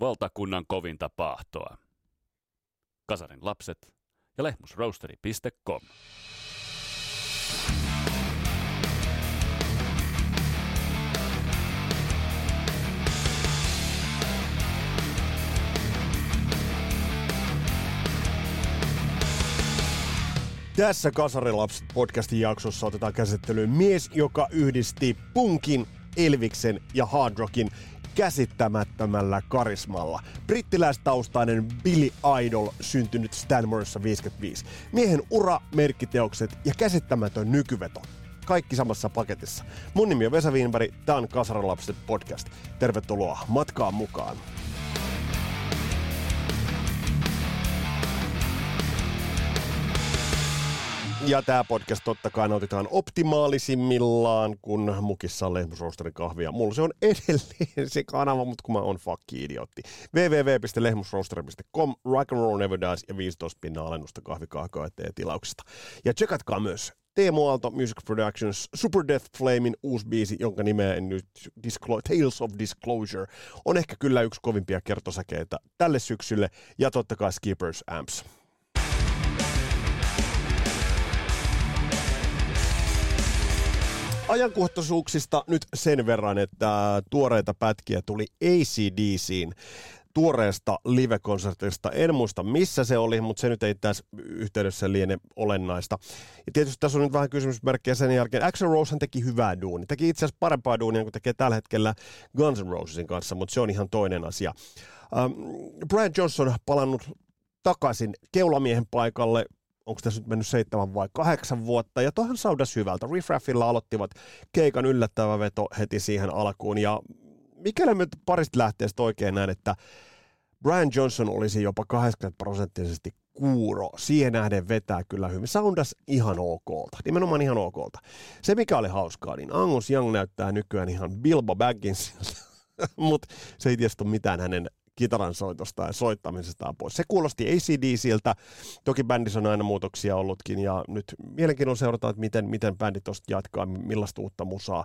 valtakunnan kovinta pahtoa. Kasarin lapset ja lehmusroasteri.com. Tässä Kasarilapset podcastin jaksossa otetaan käsittelyyn mies, joka yhdisti punkin, Elviksen ja hard rockin käsittämättömällä karismalla. Brittiläistaustainen Billy Idol syntynyt Stanmoreissa 55. Miehen ura, merkkiteokset ja käsittämätön nykyveto. Kaikki samassa paketissa. Mun nimi on Vesa Wienberg, tää on Kasarilapset podcast. Tervetuloa matkaan mukaan. Ja tämä podcast totta kai nautitaan optimaalisimmillaan, kun mukissa on lehmusroosterin kahvia. Mulla se on edelleen se kanava, mutta kun mä oon fucking idiotti. www.lehmusroosteri.com, rock and roll never dies ja 15 pinnan alennusta kahvikahkoa eteen tilauksesta. Ja tsekatkaa myös Teemu Aalto Music Productions Super Death Flamein uusi biisi, jonka nimeä en nyt Disclo- Tales of Disclosure, on ehkä kyllä yksi kovimpia kertosäkeitä tälle syksylle, ja totta kai Skippers Amps. Ajankohtaisuuksista nyt sen verran, että tuoreita pätkiä tuli ACDCin tuoreesta live-konsertista. En muista missä se oli, mutta se nyt ei tässä yhteydessä liene olennaista. Ja tietysti tässä on nyt vähän kysymysmerkkejä sen jälkeen. Axel Rose teki hyvää duunia. Teki itse asiassa parempaa duunia kuin tekee tällä hetkellä Guns N' Rosesin kanssa, mutta se on ihan toinen asia. Um, Brian Johnson palannut takaisin keulamiehen paikalle onko tässä nyt mennyt seitsemän vai kahdeksan vuotta, ja tohan saudas hyvältä. Riffraffilla aloittivat keikan yllättävä veto heti siihen alkuun, ja mikäli me parista lähteestä oikein näin, että Brian Johnson olisi jopa 80 prosenttisesti kuuro. Siihen nähden vetää kyllä hyvin. Soundas ihan okolta. Nimenomaan ihan okolta. Se mikä oli hauskaa, niin Angus Young näyttää nykyään ihan Bilbo Bagginsilta. Mutta se ei tietysti ole mitään hänen kitaran soitosta ja soittamisestaan pois. Se kuulosti ACDCiltä, toki bändissä on aina muutoksia ollutkin ja nyt mielenkiinnolla seurataan, että miten, miten bändi tuosta jatkaa, millaista uutta musaa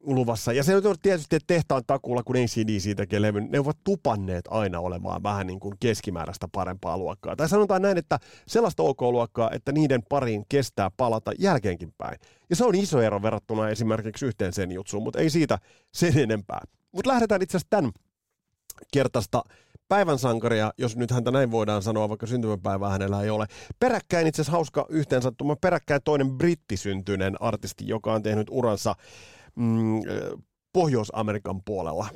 luvassa. Ja se on tietysti että tehtaan takulla, kun ACDC tekee levyn, ne ovat tupanneet aina olemaan vähän niin kuin keskimääräistä parempaa luokkaa. Tai sanotaan näin, että sellaista OK-luokkaa, että niiden pariin kestää palata jälkeenkin päin. Ja se on iso ero verrattuna esimerkiksi yhteen sen jutsuun, mutta ei siitä sen enempää. Mutta lähdetään itse asiassa tämän kertaista päivän sankaria, jos nyt häntä näin voidaan sanoa, vaikka syntymäpäivää hänellä ei ole. Peräkkäin itse asiassa hauska yhteensattuma, peräkkäin toinen brittisyntyinen artisti, joka on tehnyt uransa mm, Pohjois-Amerikan puolella.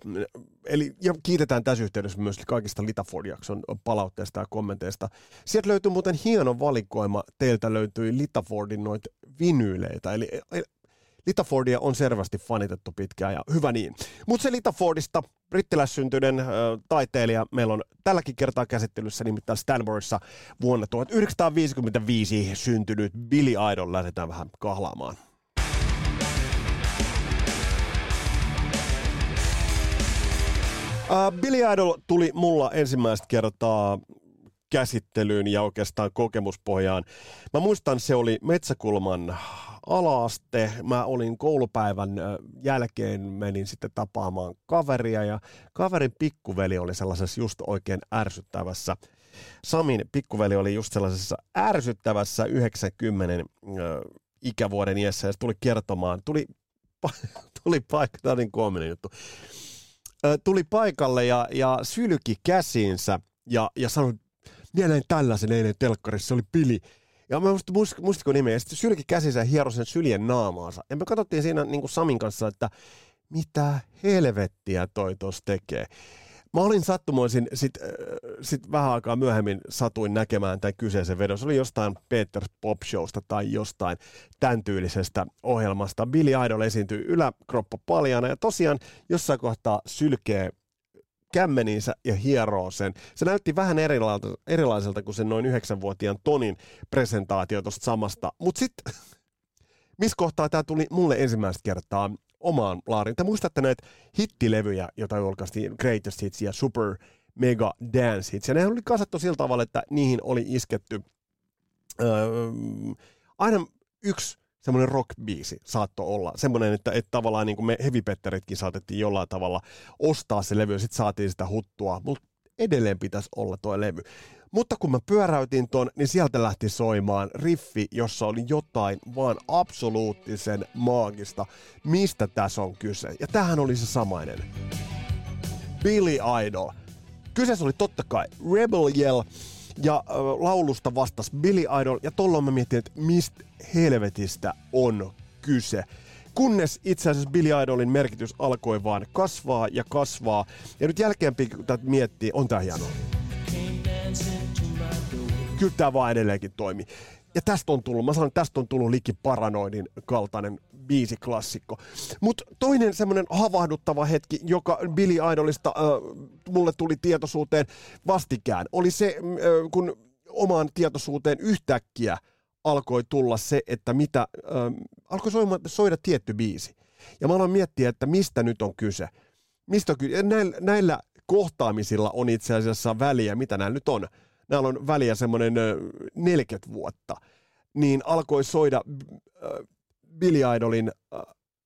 Eli, ja kiitetään tässä yhteydessä myös kaikista Litaford-jakson palautteista ja kommenteista. Sieltä löytyy muuten hieno valikoima. Teiltä löytyi Litafordin noita vinyyleitä. Eli Litafordia on selvästi fanitettu pitkään ja hyvä niin. Mutta se Litafordista brittiläissyntyinen äh, taiteilija meillä on tälläkin kertaa käsittelyssä nimittäin Stanfordissa vuonna 1955 syntynyt Billy Idol. Lähdetään vähän kahlaamaan. Billy Idol tuli mulla ensimmäistä kertaa käsittelyyn ja oikeastaan kokemuspohjaan. Mä muistan, se oli Metsäkulman alaaste. Mä olin koulupäivän jälkeen, menin sitten tapaamaan kaveria ja kaverin pikkuveli oli sellaisessa just oikein ärsyttävässä Samin pikkuveli oli just sellaisessa ärsyttävässä 90 äh, ikävuoden iässä ja se tuli kertomaan, tuli, tuli paikka, tämä on niin koominen juttu, tuli paikalle ja, ja sylki käsiinsä ja, ja sanoi, minä näin tällaisen eilen telkkarissa, se oli pili. Ja mä muistin, muist, muistiko nimeä, ja sitten sylki käsinsä hiero sen syljen naamaansa. Ja me katsottiin siinä niin kuin Samin kanssa, että mitä helvettiä toi tuossa tekee. Mä olin sattumoisin, sit, äh, sit vähän aikaa myöhemmin satuin näkemään tämän kyseisen vedon. Se oli jostain Peters Pop Showsta tai jostain tämän tyylisestä ohjelmasta. Billy Idol esiintyy yläkroppa paljana ja tosiaan jossain kohtaa sylkee kämmeniinsä ja hieroo sen. Se näytti vähän erilaiselta, erilaiselta kuin sen noin yhdeksänvuotiaan Tonin presentaatio tuosta samasta. Mutta sitten, missä kohtaa tämä tuli mulle ensimmäistä kertaa omaan laariin? Te muistatte näitä hittilevyjä, joita julkaistiin Greatest Hits ja Super Mega Dance Hits. Ja ne oli kasattu sillä tavalla, että niihin oli isketty öö, aina yksi semmoinen rock-biisi saattoi olla. Semmoinen, että, että tavallaan niin kuin me hevipetteritkin saatettiin jollain tavalla ostaa se levy ja sitten saatiin sitä huttua. Mutta edelleen pitäisi olla tuo levy. Mutta kun mä pyöräytin ton, niin sieltä lähti soimaan riffi, jossa oli jotain vaan absoluuttisen maagista. Mistä tässä on kyse? Ja tähän oli se samainen. Billy Idol. Kyseessä oli totta kai Rebel Yell, ja äh, laulusta vastasi Billy Idol, ja tuolloin mä mietin, että mistä helvetistä on kyse kunnes itse asiassa Billy Idolin merkitys alkoi vaan kasvaa ja kasvaa. Ja nyt jälkeenpäin, kun miettii, on tää hienoa. Kyllä tää vaan edelleenkin toimii. Ja tästä on tullut, mä sanon, tästä on tullut liki paranoidin kaltainen klassikko. Mutta toinen semmoinen havahduttava hetki, joka Billy Idolista äh, mulle tuli tietoisuuteen vastikään, oli se, äh, kun omaan tietoisuuteen yhtäkkiä alkoi tulla se, että mitä, äh, alkoi soida, soida tietty biisi. Ja mä aloin miettiä, että mistä nyt on kyse. Mistä kyse? Näillä, näillä kohtaamisilla on itse asiassa väliä, mitä näillä nyt on. Näillä on väliä semmoinen 40 vuotta. Niin alkoi soida äh, Billy Idolin äh,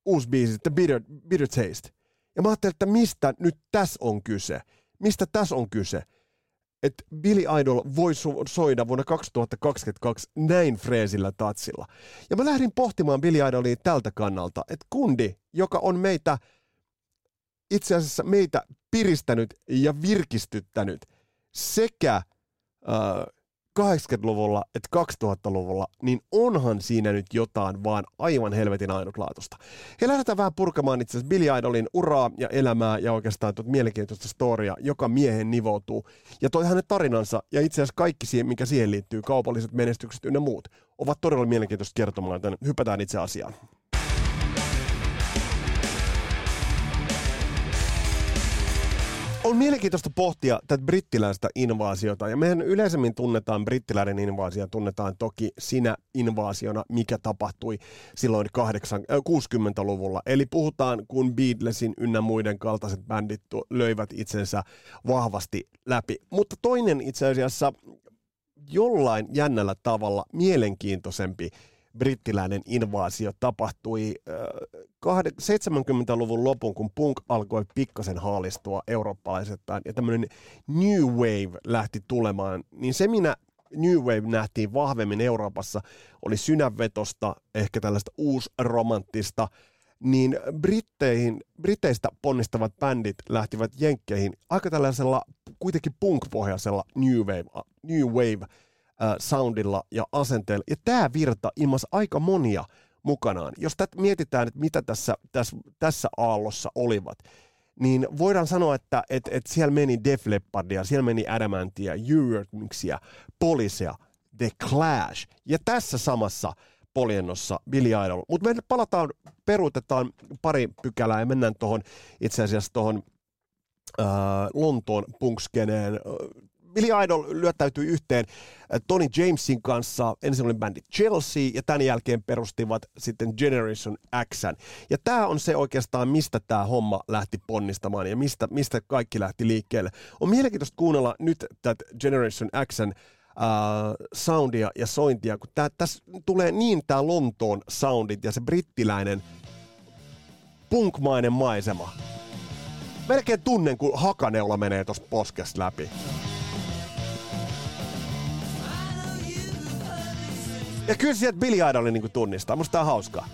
uusi biisi, The Bitter, Bitter Taste. Ja mä ajattelin, että mistä nyt tässä on kyse? Mistä tässä on kyse? Että Billy Idol voi so- soida vuonna 2022 näin freesillä tatsilla. Ja mä lähdin pohtimaan Billy Idolia tältä kannalta, että kundi, joka on meitä, itse asiassa meitä piristänyt ja virkistyttänyt sekä äh, 80-luvulla että 2000-luvulla, niin onhan siinä nyt jotain vaan aivan helvetin ainutlaatusta. He lähdetään vähän purkamaan itse asiassa Billy Idolin uraa ja elämää ja oikeastaan tuota mielenkiintoista storia, joka miehen nivoutuu. Ja toi hänen tarinansa ja itse asiassa kaikki siihen, mikä siihen liittyy, kaupalliset menestykset ynnä muut, ovat todella mielenkiintoista kertomaan, joten hypätään itse asiaan. On mielenkiintoista pohtia tätä brittiläistä invaasiota, ja mehän yleisemmin tunnetaan brittiläinen invaasio, tunnetaan toki sinä invaasiona, mikä tapahtui silloin 60-luvulla. Eli puhutaan, kun Beatlesin ynnä muiden kaltaiset bändit löivät itsensä vahvasti läpi. Mutta toinen itse asiassa jollain jännällä tavalla mielenkiintoisempi brittiläinen invaasio tapahtui 70-luvun lopun, kun punk alkoi pikkasen haalistua eurooppalaisittain ja tämmöinen New Wave lähti tulemaan, niin se minä New Wave nähtiin vahvemmin Euroopassa, oli synävetosta, ehkä tällaista uusromanttista, niin Britteihin, Britteistä ponnistavat bändit lähtivät jenkkeihin aika tällaisella kuitenkin punk-pohjaisella New Wave, New Wave soundilla ja asenteella. Ja tämä virta ilmas aika monia mukanaan. Jos tätä mietitään, että mitä tässä, tässä, tässä aallossa olivat, niin voidaan sanoa, että et, et siellä meni Def Leppardia, siellä meni Adamantia, Eurythmicsia, Policea, The Clash. Ja tässä samassa poljennossa Billy Idol. Mutta me palataan, peruutetaan pari pykälää ja mennään tuohon itse asiassa tuohon äh, Lontoon punkskeneen Billy Idol lyöttäytyi yhteen äh, Tony Jamesin kanssa. Ensin oli bändi Chelsea ja tämän jälkeen perustivat sitten Generation X. Ja tämä on se oikeastaan, mistä tämä homma lähti ponnistamaan ja mistä, mistä kaikki lähti liikkeelle. On mielenkiintoista kuunnella nyt tätä Generation X uh, soundia ja sointia, kun tässä tulee niin tämä Lontoon soundit ja se brittiläinen punkmainen maisema. Melkein tunnen, kun hakaneula menee tuosta poskesta läpi. Ja kyllä sieltä Billy Idolin niin tunnistaa. Musta tää on hauskaa.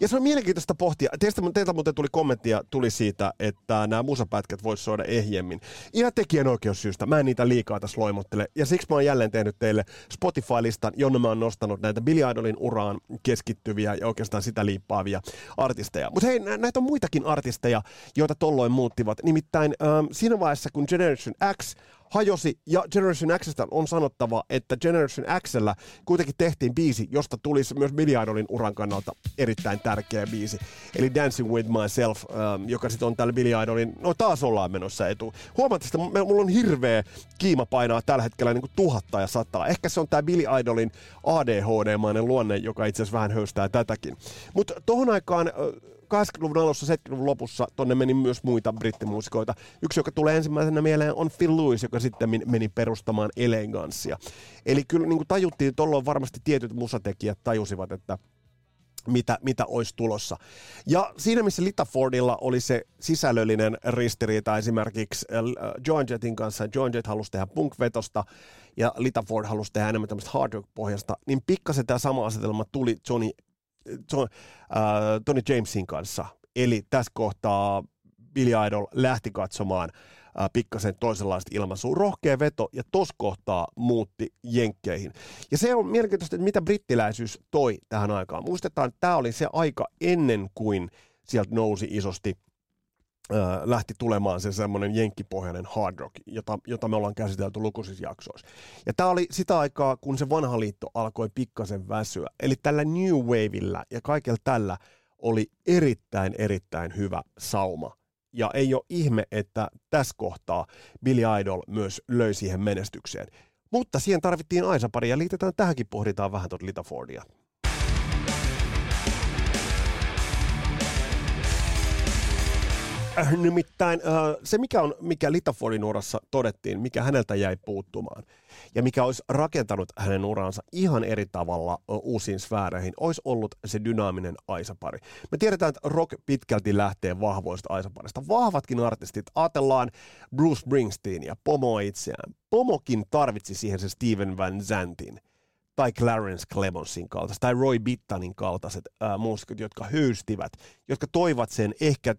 Ja se on mielenkiintoista pohtia. Teistä, teiltä muuten tuli kommenttia tuli siitä, että nämä musapätkät voisi soida ehjemmin. Ihan tekijänoikeussyystä. Mä en niitä liikaa tässä loimottele. Ja siksi mä oon jälleen tehnyt teille Spotify-listan, jonne mä oon nostanut näitä Billy Idolin uraan keskittyviä ja oikeastaan sitä liippaavia artisteja. Mutta hei, näitä on muitakin artisteja, joita tolloin muuttivat. Nimittäin ähm, siinä vaiheessa, kun Generation X hajosi, ja Generation Xstä on sanottava, että Generation Xllä kuitenkin tehtiin biisi, josta tulisi myös Billy Idolin uran kannalta erittäin tärkeä biisi. Eli Dancing With Myself, ähm, joka sitten on tällä Billy Idolin, no taas ollaan menossa etu. Huomaat, että mulla on hirveä kiima painaa tällä hetkellä niin kuin tuhatta ja sataa. Ehkä se on tämä Billy Idolin ADHD-mainen luonne, joka itse asiassa vähän höystää tätäkin. Mutta tohon aikaan äh, 80-luvun alussa, 70-luvun lopussa tonne meni myös muita brittimuusikoita. Yksi, joka tulee ensimmäisenä mieleen, on Phil Lewis, joka sitten meni perustamaan eleganssia. Eli kyllä niin kuin tajuttiin, että varmasti tietyt musatekijät tajusivat, että mitä, mitä olisi tulossa. Ja siinä, missä Litafordilla oli se sisällöllinen ristiriita esimerkiksi äh, Joan Jettin kanssa, Joan Jett halusi tehdä punk-vetosta ja Litaford halusi tehdä enemmän tämmöistä hard rock-pohjasta, niin pikkasen tämä sama asetelma tuli Johnny, John, Tony Jamesin kanssa. Eli tässä kohtaa Billy Idol lähti katsomaan äh, pikkasen toisenlaista ilmaisua. Rohkea veto ja tos kohtaa muutti jenkkeihin. Ja se on mielenkiintoista, että mitä brittiläisyys toi tähän aikaan. Muistetaan, että tämä oli se aika ennen kuin sieltä nousi isosti äh, lähti tulemaan se semmoinen jenkkipohjainen hard rock, jota, jota me ollaan käsitelty lukuisissa jaksoissa. Ja tämä oli sitä aikaa, kun se vanha liitto alkoi pikkasen väsyä. Eli tällä New Wavella ja kaikella tällä oli erittäin, erittäin hyvä sauma ja ei ole ihme, että tässä kohtaa Billy Idol myös löi siihen menestykseen. Mutta siihen tarvittiin Aisa-pari ja liitetään tähänkin pohditaan vähän tuota Lita nimittäin äh, se, mikä, on, mikä Litafordin urassa todettiin, mikä häneltä jäi puuttumaan, ja mikä olisi rakentanut hänen uransa ihan eri tavalla uusiin sfääreihin, olisi ollut se dynaaminen aisapari. Me tiedetään, että rock pitkälti lähtee vahvoista aisaparista. Vahvatkin artistit, ajatellaan Bruce Springsteen ja Pomo itseään. Pomokin tarvitsi siihen se Steven Van Zantin tai Clarence Clemonsin kaltaiset, tai Roy Bittanin kaltaiset ää, muusikot, jotka höystivät, jotka toivat sen ehkä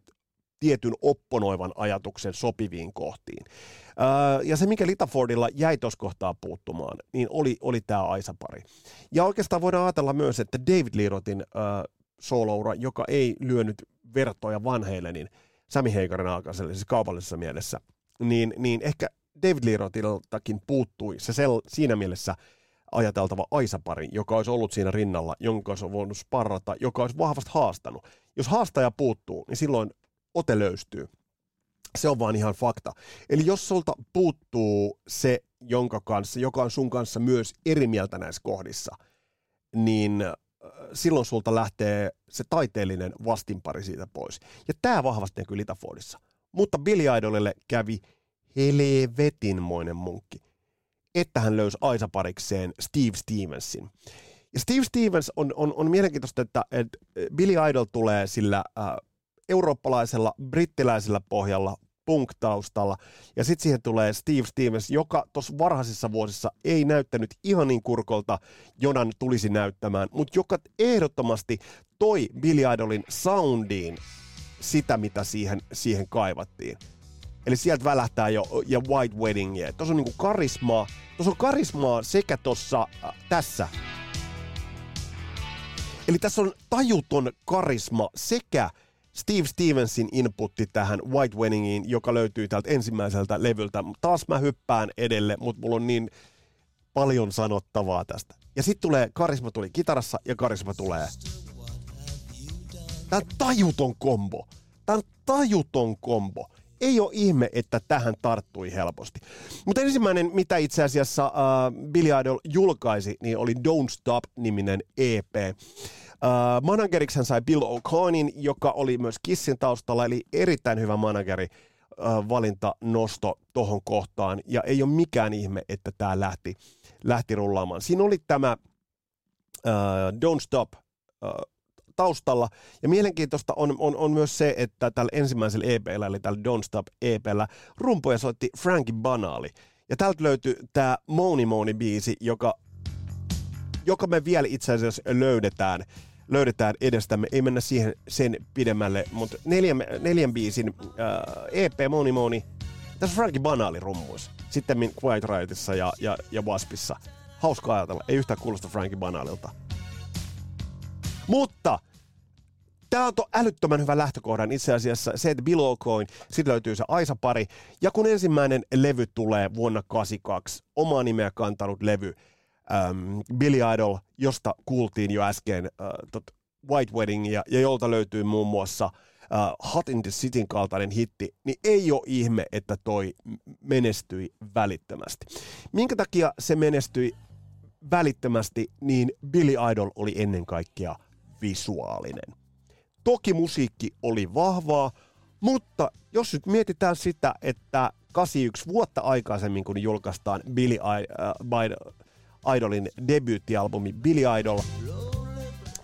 tietyn opponoivan ajatuksen sopiviin kohtiin. Öö, ja se, mikä Litafordilla jäi tuossa kohtaa puuttumaan, niin oli, oli tämä Aisa-pari. Ja oikeastaan voidaan ajatella myös, että David Lirotin öö, soloura, joka ei lyönyt vertoja vanheille, niin Sami Heikarin aikaiselle, siis kaupallisessa mielessä, niin, niin ehkä David Lirotiltakin puuttui se sel, siinä mielessä ajateltava Aisa-pari, joka olisi ollut siinä rinnalla, jonka olisi voinut sparrata, joka olisi vahvasti haastanut. Jos haastaja puuttuu, niin silloin ote löystyy. Se on vaan ihan fakta. Eli jos sulta puuttuu se, jonka kanssa, joka on sun kanssa myös eri mieltä näissä kohdissa, niin äh, silloin sulta lähtee se taiteellinen vastinpari siitä pois. Ja tämä vahvasti näkyy Litafordissa. Mutta Billy Idolille kävi helvetinmoinen munkki, että hän löysi Aisa-parikseen Steve Stevensin. Ja Steve Stevens on, on, on mielenkiintoista, että, että Billy Idol tulee sillä äh, eurooppalaisella, brittiläisellä pohjalla, punk-taustalla. Ja sitten siihen tulee Steve Stevens, joka tuossa varhaisissa vuosissa ei näyttänyt ihan niin kurkolta Jonan tulisi näyttämään, mutta joka ehdottomasti toi Billy Idolin soundiin sitä, mitä siihen, siihen kaivattiin. Eli sieltä välähtää jo ja White Weddingia. Tuossa on niinku karismaa. Tuossa on karismaa sekä tuossa äh, tässä. Eli tässä on tajuton karisma sekä Steve Stevensin inputti tähän White Weddingiin, joka löytyy täältä ensimmäiseltä levyltä. Taas mä hyppään edelle, mutta mulla on niin paljon sanottavaa tästä. Ja sitten tulee, karisma tuli kitarassa ja karisma tulee. Tämä on tajuton kombo. Tämä on tajuton kombo. Ei ole ihme, että tähän tarttui helposti. Mutta ensimmäinen, mitä itse asiassa uh, Billy Idol julkaisi, niin oli Don't Stop-niminen EP. Uh, manageriksi hän sai Bill O'Conin, joka oli myös Kissin taustalla, eli erittäin hyvä manageri uh, valinta nosto tohon kohtaan. Ja ei ole mikään ihme, että tämä lähti, lähti rullaamaan. Siinä oli tämä uh, Don't Stop uh, taustalla. Ja mielenkiintoista on, on, on myös se, että tällä ensimmäisellä EPllä, eli tällä Don't Stop EPllä, rumpuja soitti Frankie Banali. Ja täältä löytyy tämä Moni Moni biisi, joka, joka me vielä itse asiassa löydetään löydetään edestämme. Ei mennä siihen sen pidemmälle, mutta neljän, neljän biisin äh, EP Moni Moni. Tässä on Frankie Banali rummuissa. Sitten Quiet Riotissa ja, ja, ja Waspissa. Hauska ajatella. Ei yhtään kuulosta Frankie Banalilta. Mutta Tämä on älyttömän hyvä lähtökohdan itse asiassa se, että Below Coin, sitten löytyy se Aisa-pari. Ja kun ensimmäinen levy tulee vuonna 82, omaa nimeä kantanut levy, ähm, Billy Idol, josta kuultiin jo äsken äh, tot White Wedding ja, ja jolta löytyy muun muassa äh, Hot in the Cityn kaltainen hitti, niin ei ole ihme, että toi menestyi välittömästi. Minkä takia se menestyi välittömästi, niin Billy Idol oli ennen kaikkea visuaalinen. Toki musiikki oli vahvaa, mutta jos nyt mietitään sitä, että 81 vuotta aikaisemmin, kun julkaistaan Billy äh, Idolin debyyttialbumi Billy Idol,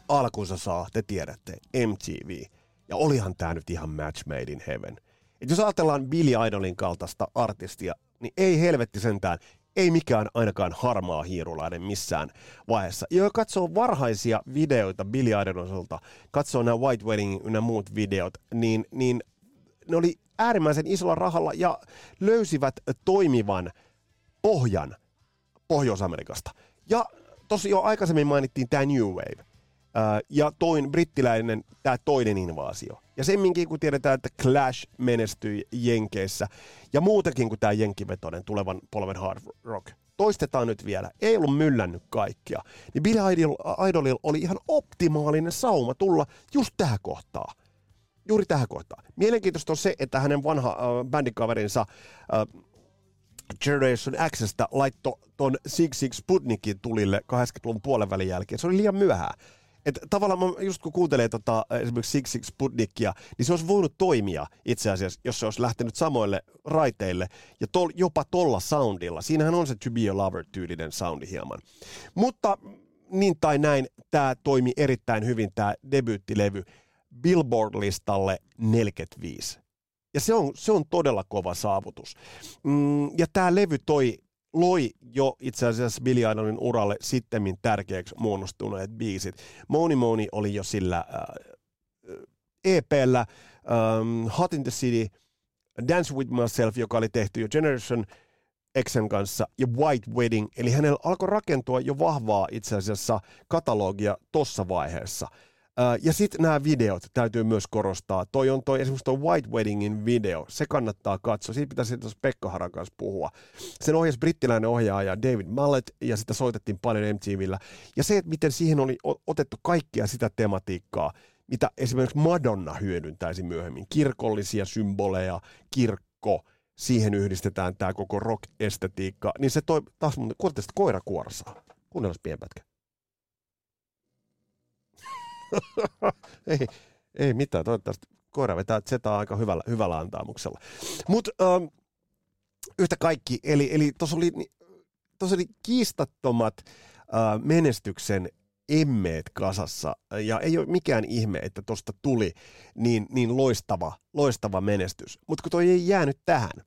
alkunsa saa, te tiedätte, MTV. Ja olihan tämä nyt ihan match made in heaven. Et jos ajatellaan Billy Idolin kaltaista artistia, niin ei helvetti sentään, ei mikään ainakaan harmaa hiirulainen missään vaiheessa. Ja jo katsoo varhaisia videoita Billy Idolilta, katsoo nämä White Wedding ynnä muut videot, niin, niin ne oli äärimmäisen isolla rahalla ja löysivät toimivan pohjan Pohjois-Amerikasta. Ja tosi jo aikaisemmin mainittiin tämä New Wave. ja toin brittiläinen, tämä toinen invaasio. Ja semminkin, kun tiedetään, että Clash menestyi Jenkeissä, ja muutenkin kuin tämä jenkkivetoinen tulevan polven hard rock, toistetaan nyt vielä, ei ollut myllännyt kaikkia, niin Billy Idol, Idolilla oli ihan optimaalinen sauma tulla just tähän kohtaan juuri tähän kohtaan. Mielenkiintoista on se, että hänen vanha äh, bändikaverinsa äh, Generation Xstä laittoi ton Six Six Sputnikin tulille 80-luvun puolen välin jälkeen. Se oli liian myöhään. Et tavallaan just kun kuuntelee tota, esimerkiksi Six Six Sputnikia, niin se olisi voinut toimia itse asiassa, jos se olisi lähtenyt samoille raiteille ja tol, jopa tolla soundilla. Siinähän on se To Be a Lover-tyylinen soundi hieman. Mutta niin tai näin, tämä toimi erittäin hyvin, tämä debyyttilevy. Billboard-listalle 45. Ja se on, se on todella kova saavutus. Mm, ja tämä levy toi, loi jo itse asiassa Billy Idolin uralle sittemmin tärkeäksi muodostuneet biisit. Moni Moni oli jo sillä äh, EPllä, ähm, Hot in the City, Dance with Myself, joka oli tehty jo Generation Xn kanssa, ja White Wedding, eli hänellä alkoi rakentua jo vahvaa itse asiassa katalogia tossa vaiheessa – ja sitten nämä videot täytyy myös korostaa. Toi on toi, esimerkiksi toi White Weddingin video, se kannattaa katsoa. Siitä pitäisi tuossa Pekka Haran kanssa puhua. Sen ohjasi brittiläinen ohjaaja David Mallet ja sitä soitettiin paljon MTVllä. Ja se, että miten siihen oli otettu kaikkia sitä tematiikkaa, mitä esimerkiksi Madonna hyödyntäisi myöhemmin. Kirkollisia symboleja, kirkko, siihen yhdistetään tämä koko rock-estetiikka. Niin se toi taas mun, koira kuorsaa. Kuunnellaan pienpätkä. Ei, ei mitään, toivottavasti koira vetää Zetaa aika hyvällä, hyvällä antaamuksella. Mutta ähm, yhtä kaikki, eli, eli tuossa oli, oli kiistattomat äh, menestyksen emmeet kasassa, ja ei ole mikään ihme, että tuosta tuli niin, niin loistava, loistava menestys. Mutta kun toi ei jäänyt tähän,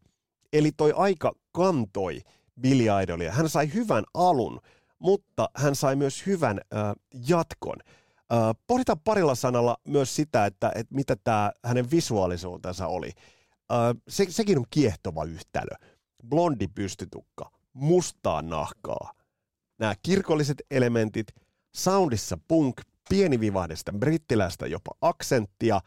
eli toi aika kantoi Billy Idolia, hän sai hyvän alun, mutta hän sai myös hyvän äh, jatkon – pohditaan parilla sanalla myös sitä, että, että mitä tämä hänen visuaalisuutensa oli. Se, sekin on kiehtova yhtälö. Blondi pystytukka, mustaa nahkaa, nämä kirkolliset elementit, soundissa punk, pieni vivahdesta, brittiläistä jopa aksenttia.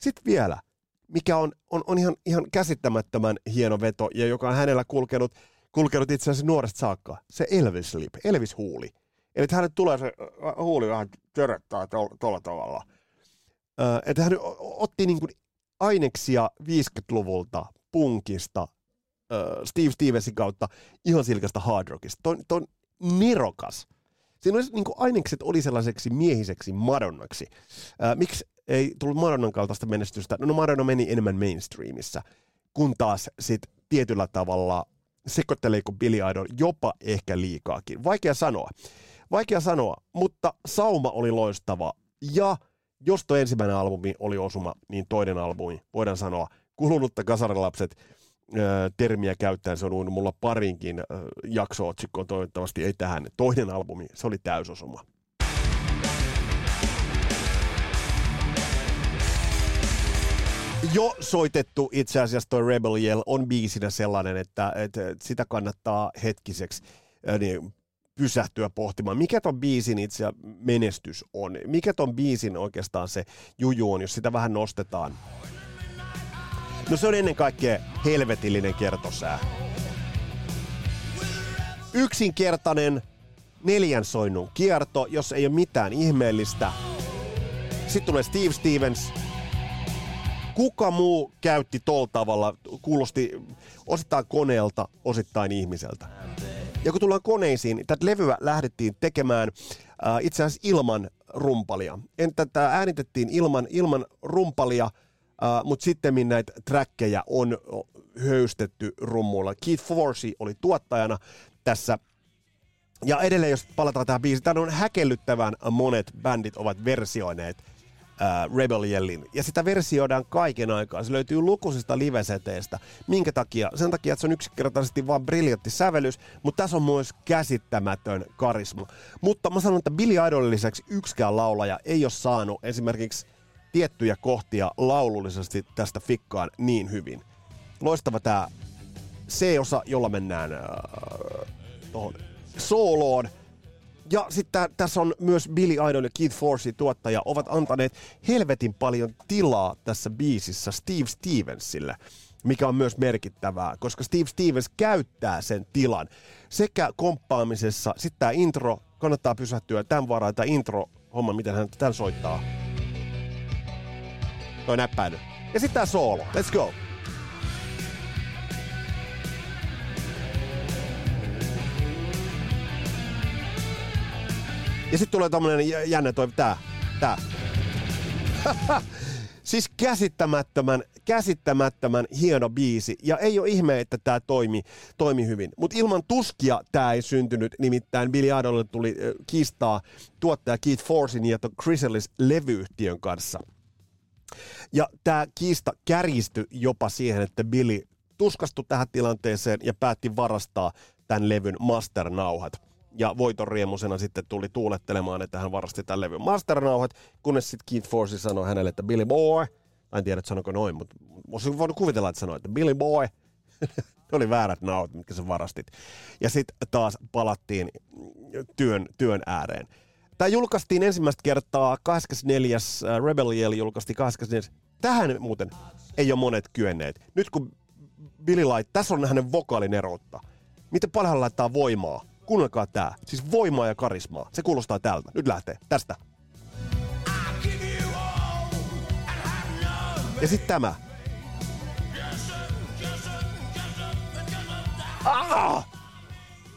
Sitten vielä, mikä on, on, on ihan, ihan käsittämättömän hieno veto ja joka on hänellä kulkenut, kulkenut itse asiassa nuoresta saakka, se Elvis Lip, Elvis Huuli. Eli että hänet tulee se huuli vähän töröttää tuolla tavalla. Että hän otti niin kuin aineksia 50-luvulta, punkista, Steve Stevensin kautta ihan silkästä hard rockista. Toi, toi on nerokas. Siinä oli, niin ainekset oli sellaiseksi miehiseksi Madonnaksi. Miksi ei tullut Madonnan kaltaista menestystä? No, no Madonna meni enemmän mainstreamissa, kun taas sit tietyllä tavalla sekoitteleeko Billy Idol jopa ehkä liikaakin. Vaikea sanoa. Vaikea sanoa, mutta sauma oli loistava. Ja jos tuo ensimmäinen albumi oli osuma, niin toinen albumi, voidaan sanoa, kulunutta kasarilapset termiä käyttäen se on mulla parinkin jakso-otsikkoon, toivottavasti ei tähän. Toinen albumi, se oli täysosuma. Jo soitettu itse asiassa toi Rebel Yell on biisinä sellainen, että, että sitä kannattaa hetkiseksi niin pysähtyä pohtimaan, mikä ton biisin itse menestys on. Mikä ton biisin oikeastaan se juju on, jos sitä vähän nostetaan. No se on ennen kaikkea helvetillinen kertosää. Yksinkertainen neljän soinnun kierto, jos ei ole mitään ihmeellistä. Sitten tulee Steve Stevens. Kuka muu käytti tol tavalla, kuulosti osittain koneelta, osittain ihmiseltä. Ja kun tullaan koneisiin, niin tätä levyä lähdettiin tekemään äh, itse asiassa ilman rumpalia. Entä tämä äänitettiin ilman, ilman rumpalia, äh, mutta sitten näitä trackeja on höystetty rummuilla. Keith Forsey oli tuottajana tässä ja edelleen, jos palataan tähän biisiin, tämä on häkellyttävän monet bändit ovat versioineet äh, Rebel Yellin. Ja sitä versioidaan kaiken aikaa. Se löytyy lukuisista liveseteistä. Minkä takia? Sen takia, että se on yksinkertaisesti vain briljantti sävellys, mutta tässä on myös käsittämätön karisma. Mutta mä sanon, että Billy Idolin lisäksi yksikään laulaja ei ole saanut esimerkiksi tiettyjä kohtia laulullisesti tästä fikkaan niin hyvin. Loistava tämä C-osa, jolla mennään äh, tuohon sooloon. Ja sitten tässä on myös Billy Idol ja Keith Forsey tuottaja ovat antaneet helvetin paljon tilaa tässä biisissä Steve Stevensille, mikä on myös merkittävää, koska Steve Stevens käyttää sen tilan sekä komppaamisessa, sitten tämä intro, kannattaa pysähtyä tämän varaan, tämä intro, homma, miten hän tämän soittaa. Toi näppäily. Ja sitten tämä soolo. Let's go. Ja sitten tulee tämmönen jännä toi, tää, tää. siis käsittämättömän, käsittämättömän hieno biisi. Ja ei ole ihme, että tämä toimi, toimi hyvin. Mutta ilman tuskia tämä ei syntynyt. Nimittäin Billy Idolille tuli äh, kistaa tuottaja Keith Forsin ja Chrysalis levyyhtiön kanssa. Ja tämä kiista kärjistyi jopa siihen, että Billy tuskastui tähän tilanteeseen ja päätti varastaa tämän levyn masternauhat ja voiton riemusena sitten tuli tuulettelemaan, että hän varasti tämän levyn masternauhat, kunnes sitten Keith Forsey sanoi hänelle, että Billy Boy, en tiedä, että noin, mutta olisin voinut kuvitella, että sanoi, että Billy Boy, ne oli väärät nauhat, mitkä sä varastit. Ja sitten taas palattiin työn, työn ääreen. Tämä julkaistiin ensimmäistä kertaa 24. Äh, Rebel Yell julkaistiin 24. Tähän muuten ei ole monet kyenneet. Nyt kun Billy Light, tässä on hänen vokaalin eroutta. Miten paljon hän laittaa voimaa Kuunnelkaa tää. Siis voimaa ja karismaa. Se kuulostaa tältä. Nyt lähtee. Tästä. Ja sitten tämä. Ah!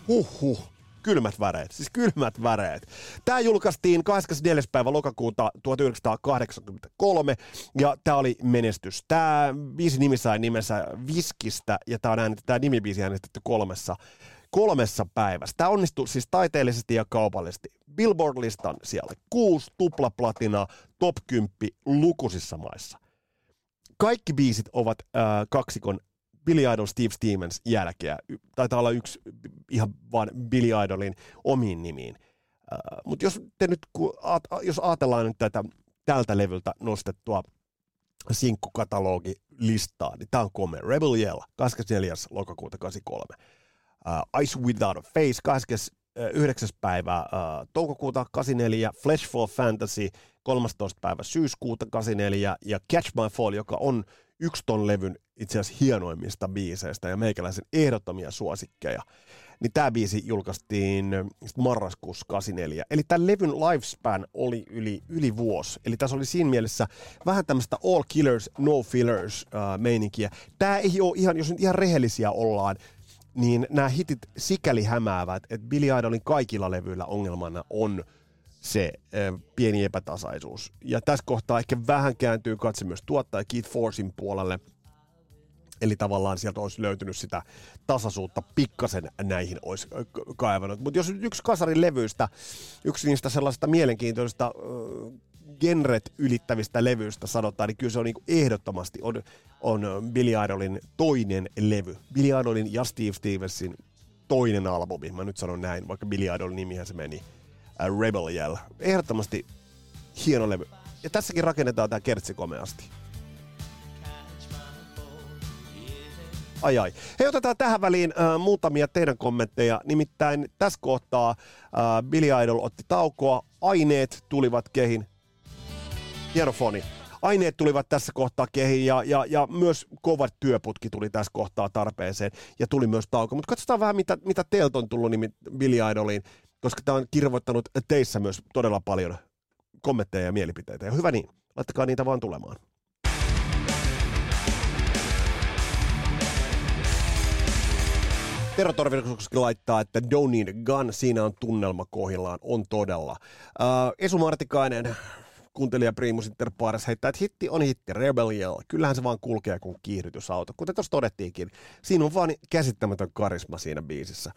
Huhhuh. Kylmät väreet. Siis kylmät väreet. Tämä julkaistiin 24. päivä lokakuuta 1983 ja tämä oli menestys. Tämä biisi nimi sai nimensä Viskistä ja tämä on äänitetty, tämä nimibiisi äänestetty kolmessa kolmessa päivässä. Tämä onnistui siis taiteellisesti ja kaupallisesti. Billboard-listan siellä kuusi tuplaplatina, top 10 lukuisissa maissa. Kaikki biisit ovat äh, kaksikon Billy Idol Steve Stevens jälkeä. Taitaa olla yksi ihan vaan Billy Idolin omiin nimiin. Äh, Mutta jos, te nyt, jos ajatellaan nyt tätä tältä levyltä nostettua sinkkukatalogi listaa, niin tämä on komea. Rebel Yell, 24. lokakuuta 83 uh, Ice Without a Face 29. päivä uh, toukokuuta 84, Flesh for Fantasy 13. päivä syyskuuta 84 ja Catch My Fall, joka on yksi ton levyn itse asiassa hienoimmista biiseistä ja meikäläisen ehdottomia suosikkeja. Niin tämä biisi julkaistiin marraskuussa 84. Eli tämän levyn lifespan oli yli, yli vuosi. Eli tässä oli siinä mielessä vähän tämmöistä all killers, no fillers uh, meininkiä. Tämä ei ole ihan, jos nyt ihan rehellisiä ollaan, niin nämä hitit sikäli hämäävät, että Billy Idolin kaikilla levyillä ongelmana on se äh, pieni epätasaisuus. Ja tässä kohtaa ehkä vähän kääntyy katse myös tuottaja Keith Forsin puolelle. Eli tavallaan sieltä olisi löytynyt sitä tasaisuutta pikkasen näihin olisi kaivannut. Mutta jos yksi kasarin levyistä, yksi niistä sellaisista mielenkiintoisista genret ylittävistä levyistä sanotaan, niin kyllä se on niin ehdottomasti on, on Billy Idolin toinen levy. Billy Idolin ja Steve Stevensin toinen albumi, mä nyt sanon näin, vaikka Billy Idolin nimihän se meni, uh, Rebel Yell. Ehdottomasti hieno levy. Ja tässäkin rakennetaan tämä kertsi komeasti. Ai ai. Hei, otetaan tähän väliin äh, muutamia teidän kommentteja. Nimittäin tässä kohtaa äh, Billy Idol otti taukoa, aineet tulivat kehin, hieno foni. Aineet tulivat tässä kohtaa kehiin ja, ja, ja myös kovat työputki tuli tässä kohtaa tarpeeseen ja tuli myös tauko. Mutta katsotaan vähän, mitä, mitä teiltä on tullut nimi Billy Idoliin, koska tämä on kirvoittanut teissä myös todella paljon kommentteja ja mielipiteitä. Ja hyvä niin, laittakaa niitä vaan tulemaan. Tero Torvirkuskin laittaa, että Don't Need Gun, siinä on tunnelma kohillaan, on todella. Uh, Esu Martikainen, kuuntelija Primus Inter Pares heittää, että hitti on hitti, Rebel Yell. Kyllähän se vaan kulkee kuin kiihdytysauto. Kuten tuossa todettiinkin, siinä on vaan käsittämätön karisma siinä biisissä.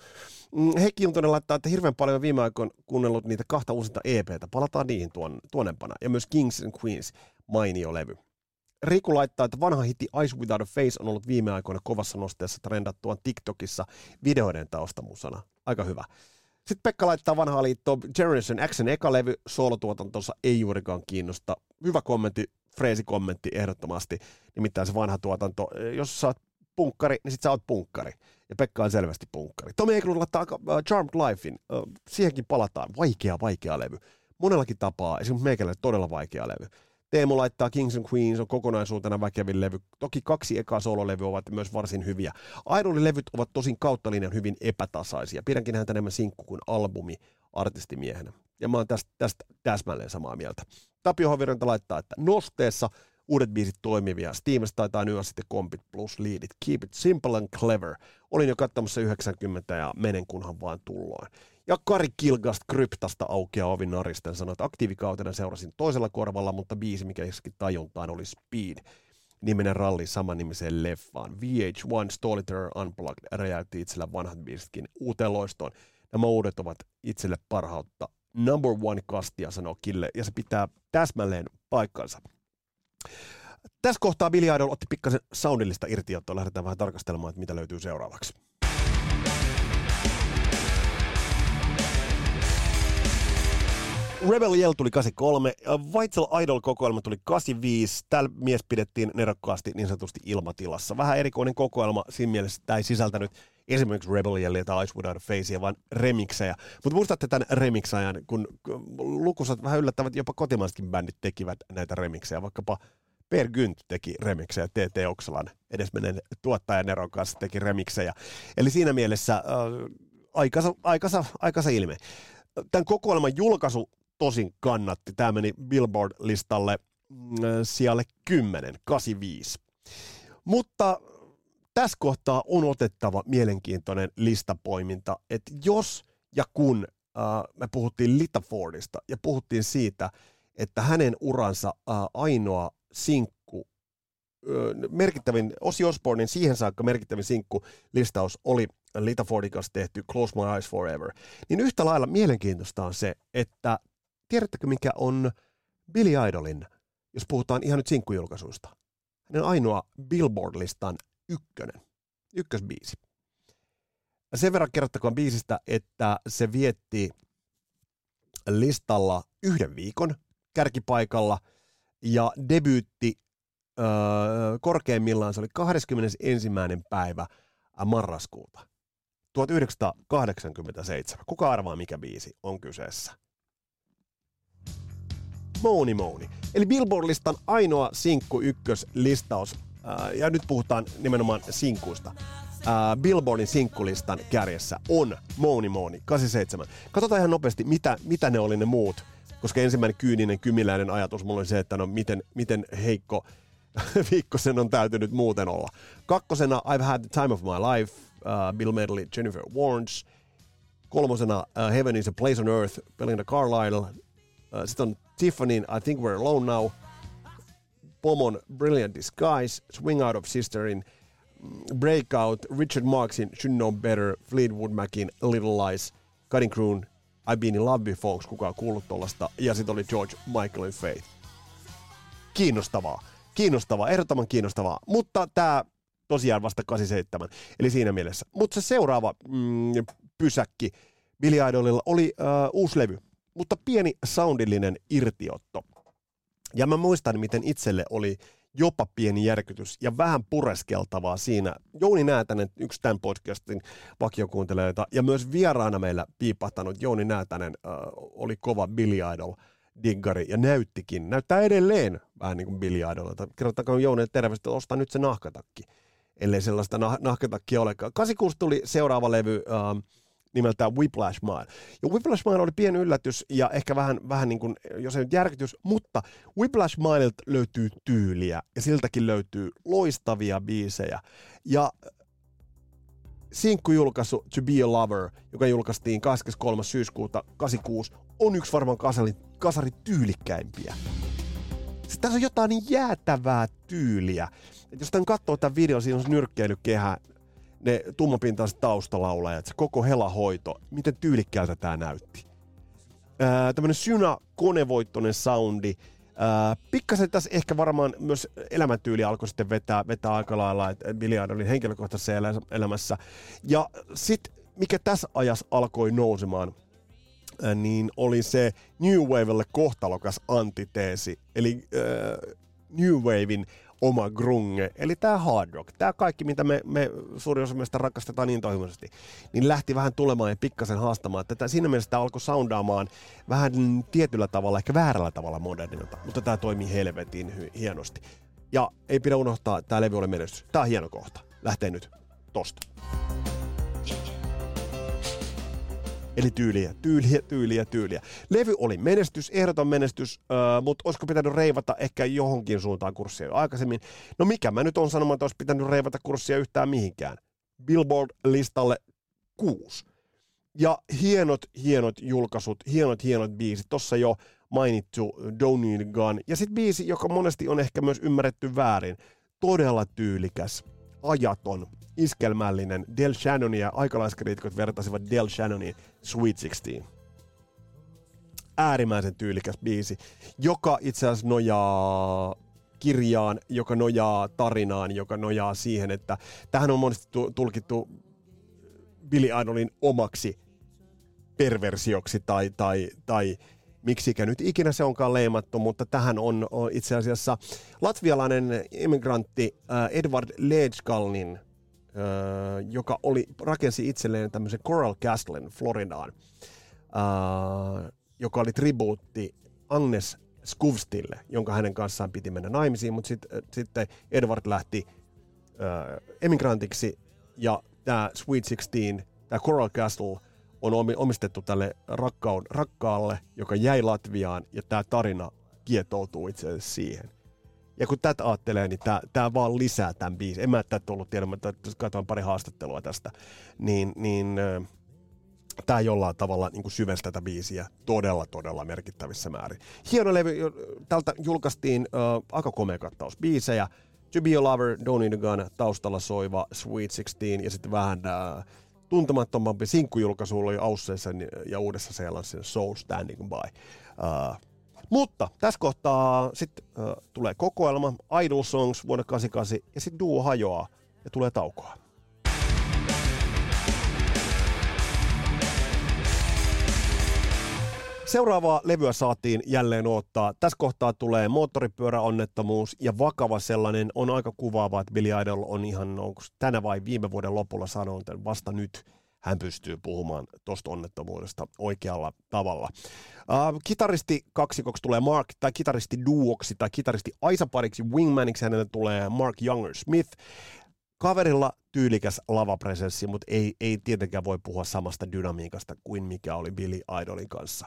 Mm, Heikki Juntonen laittaa, että hirveän paljon viime aikoina kuunnellut niitä kahta uusinta EPtä. Palataan niihin tuon, tuonnempana. Ja myös Kings and Queens, mainio levy. Riku laittaa, että vanha hitti Ice Without a Face on ollut viime aikoina kovassa nosteessa trendattuaan TikTokissa videoiden taustamusana. Aika hyvä. Sitten Pekka laittaa vanhaa liittoa Generation Xn eka levy, soolotuotantonsa ei juurikaan kiinnosta. Hyvä kommentti, freesi kommentti ehdottomasti. Nimittäin se vanha tuotanto, jos sä oot punkkari, niin sit sä oot punkkari. Ja Pekka on selvästi punkkari. Tomi Eklund laittaa uh, Charmed Lifein. Uh, siihenkin palataan. Vaikea, vaikea levy. Monellakin tapaa, esimerkiksi meikälle todella vaikea levy. Teemu laittaa Kings and Queens on kokonaisuutena väkevin levy. Toki kaksi ekaa sololevyä ovat myös varsin hyviä. Idolin levyt ovat tosin kautta linjan hyvin epätasaisia. Pidänkin häntä enemmän sinkku kuin albumi artistimiehenä. Ja mä oon tästä, tästä täsmälleen samaa mieltä. Tapio Hoviranta laittaa, että nosteessa uudet biisit toimivia. Steamista taitaa nyt sitten kompit plus liidit. Keep it simple and clever. Olin jo katsomassa 90 ja menen kunhan vaan tulloin. Ja Kari Kilgast Kryptasta aukeaa ovi naristen sanoi, että aktiivikautena seurasin toisella korvalla, mutta biisi, mikä iski tajuntaan, oli Speed. Nimenen ralli samannimiseen leffaan. VH1 Stoliter Unplugged räjäytti itsellä vanhat biisitkin uuteen loistoon. Nämä uudet ovat itselle parhautta. Number one kastia, sanoo Kille, ja se pitää täsmälleen paikkansa. Tässä kohtaa Billy Idol otti pikkasen soundillista irtiottoa. Lähdetään vähän tarkastelemaan, että mitä löytyy seuraavaksi. Rebel Yell tuli 83, Vital Idol-kokoelma tuli 85. Tällä mies pidettiin nerokkaasti niin sanotusti ilmatilassa. Vähän erikoinen kokoelma, siinä mielessä tämä ei sisältänyt esimerkiksi Rebel Yellia tai Ice Without Facea, vaan remiksejä. Mutta muistatte tämän remiksajan, kun lukusat vähän yllättävät, jopa kotimaisetkin bändit tekivät näitä remiksejä, vaikkapa Per Gynt teki remiksejä, TT Oksalan edesmenen tuottaja Neron kanssa teki remiksejä. Eli siinä mielessä äh, aikansa, aikansa, aikansa ilme. Tämän kokoelman julkaisu tosin kannatti. Tämä meni Billboard-listalle mm, sijalle 10, 85. Mutta tässä kohtaa on otettava mielenkiintoinen listapoiminta, että jos ja kun äh, me puhuttiin Lita Fordista ja puhuttiin siitä, että hänen uransa äh, ainoa sinkku, äh, merkittävin, Osi Osbornin siihen saakka merkittävin sinkku listaus oli Lita Fordin kanssa tehty Close My Eyes Forever, niin yhtä lailla mielenkiintoista on se, että tiedättekö mikä on Billy Idolin, jos puhutaan ihan nyt sinkkujulkaisuista? Hänen ainoa Billboard-listan ykkönen, ykkösbiisi. Sen verran kerrottakoon biisistä, että se vietti listalla yhden viikon kärkipaikalla ja debyytti öö, korkeimmillaan se oli 21. päivä marraskuuta 1987. Kuka arvaa, mikä biisi on kyseessä? Mouni Mouni. Eli Billboard-listan ainoa sinkku ykköslistaus, ja nyt puhutaan nimenomaan sinkuista. Billboardin sinkkulistan kärjessä on Mouni Mouni, 87. Katsotaan ihan nopeasti, mitä, mitä ne oli ne muut, koska ensimmäinen kyyninen kymiläinen ajatus mulla oli se, että no miten, miten heikko viikko sen on täytynyt muuten olla. Kakkosena I've Had the Time of My Life, uh, Bill Medley, Jennifer Warnes. Kolmosena uh, Heaven is a Place on Earth, Belinda Carlisle. Uh, Sitten on Tiffany, I Think We're Alone Now, Pomon Brilliant Disguise, Swing Out of Sisterin, Breakout, Richard Marksin Should Know Better, Fleetwood Macin Little Lies, Cutting Croon, I've Been in Love Before, kuka on kuullut tollasta, ja sitten oli George Michaelin Faith. Kiinnostavaa, kiinnostavaa, ehdottoman kiinnostavaa, mutta tämä tosiaan vasta 87, eli siinä mielessä. Mutta se seuraava mm, pysäkki Billy Idolilla oli uh, uusi levy, mutta pieni soundillinen irtiotto. Ja mä muistan, miten itselle oli jopa pieni järkytys ja vähän pureskeltavaa siinä. Jouni Näätänen, yksi tämän podcastin vakiokuuntelijoita, ja myös vieraana meillä piipahtanut Jouni Näätänen äh, oli kova Billy Idol diggari ja näyttikin, näyttää edelleen vähän niin kuin Billy Idolilta. Kerrottakoon Jouni terveistä, ostaa nyt se nahkatakki, ellei sellaista nah- nahkatakkia olekaan. 86 tuli seuraava levy, äh, nimeltään Whiplash Mile. Ja Whiplash Mile oli pieni yllätys ja ehkä vähän, vähän niin kuin, jos ei nyt järkytys, mutta Whiplash Milelta löytyy tyyliä ja siltäkin löytyy loistavia biisejä. Ja sinkkujulkaisu To Be a Lover, joka julkaistiin 23. syyskuuta 86, on yksi varmaan kasari, kasari tyylikkäimpiä. Sitten tässä on jotain niin jäätävää tyyliä. Et jos tämän katsoo tämän videon, siinä on se nyrkkeilykehä, ne tummapintaiset taustalaulajat, se koko helahoito, miten tyylikkäältä tämä näytti. Ää, tämmönen syna konevoittoinen soundi, Äh, pikkasen tässä ehkä varmaan myös elämäntyyli alkoi sitten vetää, vetää aika lailla, että Billy Idolin henkilökohtaisessa elämässä. Ja sitten mikä tässä ajassa alkoi nousemaan, äh, niin oli se New Wavelle kohtalokas antiteesi. Eli äh, New Wavein oma grunge, eli tämä hard rock, tämä kaikki, mitä me, me suurin osa meistä rakastetaan niin toivoisesti, niin lähti vähän tulemaan ja pikkasen haastamaan. Tätä, siinä mielessä tämä alkoi soundaamaan vähän tietyllä tavalla, ehkä väärällä tavalla modernilta, mutta tämä toimii helvetin hy- hienosti. Ja ei pidä unohtaa, tämä levy oli menestys. Tämä on hieno kohta. Lähtee nyt tosta. Eli tyyliä, tyyliä, tyyliä, tyyliä. Levy oli menestys, ehdoton menestys, äh, mutta olisiko pitänyt reivata ehkä johonkin suuntaan kurssia jo aikaisemmin? No mikä mä nyt on sanomaan, että olisi pitänyt reivata kurssia yhtään mihinkään? Billboard-listalle kuusi. Ja hienot, hienot julkaisut, hienot, hienot biisit. Tossa jo mainittu Don't Need Gun. Ja sitten biisi, joka monesti on ehkä myös ymmärretty väärin. Todella tyylikäs, ajaton, iskelmällinen Del Shannonia, aikalaiskriitikot vertasivat Del Shannonin Sweet 16. Äärimmäisen tyylikäs biisi, joka itse asiassa nojaa kirjaan, joka nojaa tarinaan, joka nojaa siihen, että tähän on monesti tulkittu Billy Idolin omaksi perversioksi tai, tai, tai miksikä nyt ikinä se onkaan leimattu, mutta tähän on, itse asiassa latvialainen immigrantti äh, Edward Ledskalnin Öö, joka oli, rakensi itselleen tämmöisen Coral Castlen Floridaan, öö, joka oli tribuutti Agnes Skuvstille, jonka hänen kanssaan piti mennä naimisiin, mutta sit, sitten Edward lähti emigrantiksi ja tämä Sweet 16, tämä Coral Castle on omistettu tälle rakkaud, rakkaalle, joka jäi Latviaan ja tämä tarina kietoutuu itse asiassa siihen. Ja kun tätä ajattelee, niin tämä vaan lisää tämän biisin. En mä tätä ollut tiedä, mutta katsoin pari haastattelua tästä. Niin, niin tämä jollain tavalla niin syvensi tätä biisiä todella, todella merkittävissä määrin. Hieno levy, tältä julkaistiin uh, aika komea kattaus biisejä. To Be a Lover, Don't Need a Gun, taustalla soiva Sweet 16 ja sitten vähän uh, tuntemattomampi sinkkujulkaisu oli Ausseissa ja Uudessa Seelannissa Soul Standing By. Uh, mutta tässä kohtaa sitten äh, tulee kokoelma Idol Songs vuonna 88 ja sitten duo hajoaa ja tulee taukoa. Seuraavaa levyä saatiin jälleen ottaa. Tässä kohtaa tulee moottoripyöräonnettomuus ja vakava sellainen. On aika kuvaava, että Billy Idol on ihan, onko tänä vai viime vuoden lopulla sanonut, että vasta nyt hän pystyy puhumaan tuosta onnettomuudesta oikealla tavalla. Uh, kitaristi kaksikoksi tulee Mark, tai kitaristi duoksi, tai kitaristi Aisapariksi Wingmaniksi hänelle tulee Mark Younger Smith. Kaverilla tyylikäs lavapresenssi, mutta ei, ei tietenkään voi puhua samasta dynamiikasta kuin mikä oli Billy Idolin kanssa.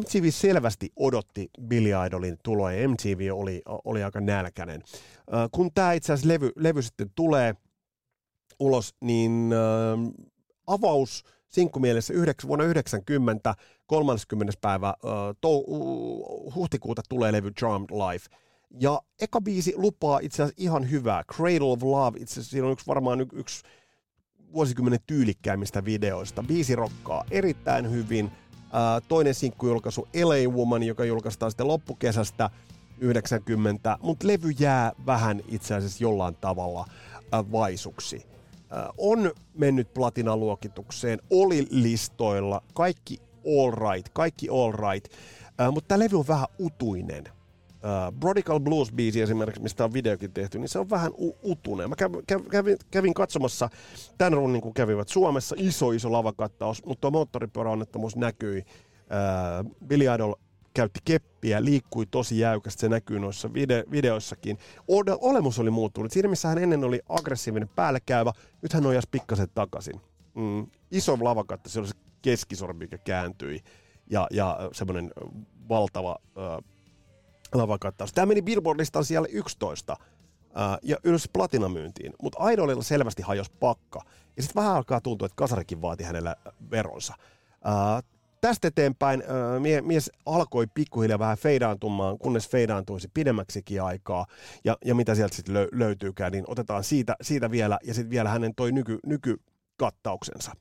MTV selvästi odotti Billy Idolin tuloa ja MTV oli, oli aika nälkäinen. Kun tämä itse asiassa levy, levy sitten tulee ulos, niin avaus sinkkumielessä yhdeks, vuonna 90 30. päivä tou, uh, huhtikuuta tulee levy Charmed Life. Ja eka biisi lupaa itse asiassa ihan hyvää. Cradle of Love, itse asiassa siinä on yksi, varmaan yksi vuosikymmenen tyylikkäimmistä videoista. Biisi rokkaa erittäin hyvin. Uh, toinen sinkkujulkaisu LA Woman, joka julkaistaan sitten loppukesästä 90, mutta levy jää vähän itse asiassa jollain tavalla vaisuksi on mennyt platinaluokitukseen, oli listoilla, kaikki all right, kaikki all right, mutta tämä levy on vähän utuinen. Uh, Brodical Blues-biisi esimerkiksi, mistä on videokin tehty, niin se on vähän u- utunen. Mä kävin, kävin, kävin katsomassa tämän runnin, kun kävivät Suomessa, iso iso lavakattaus, mutta tuo moottoripyöräonnettomuus näkyi. Uh, Billy Idol käytti keppiä, liikkui tosi jäykästi, se näkyy noissa vide- videoissakin. Olemus oli muuttunut. Siinä missä hän ennen oli aggressiivinen päällekäyvä, nyt hän nojas pikkasen takaisin. Mm, iso lavakatta, se oli se keskisormi, mikä kääntyi, ja, ja semmoinen valtava äh, lavakattaus. Tämä meni Billboard-listan siellä 11 ää, ja ylsi platinamyyntiin, mutta Idolilla selvästi hajos pakka. Ja sitten vähän alkaa tuntua, että Kasarikin vaati hänellä veronsa. Ää, tästä eteenpäin ää, mie, mies alkoi pikkuhiljaa vähän feidaantumaan, kunnes feidaantuisi pidemmäksikin aikaa. Ja, ja mitä sieltä sitten lö, löytyykään, niin otetaan siitä, siitä vielä, ja sitten vielä hänen toi nyky, nykykattauksensa.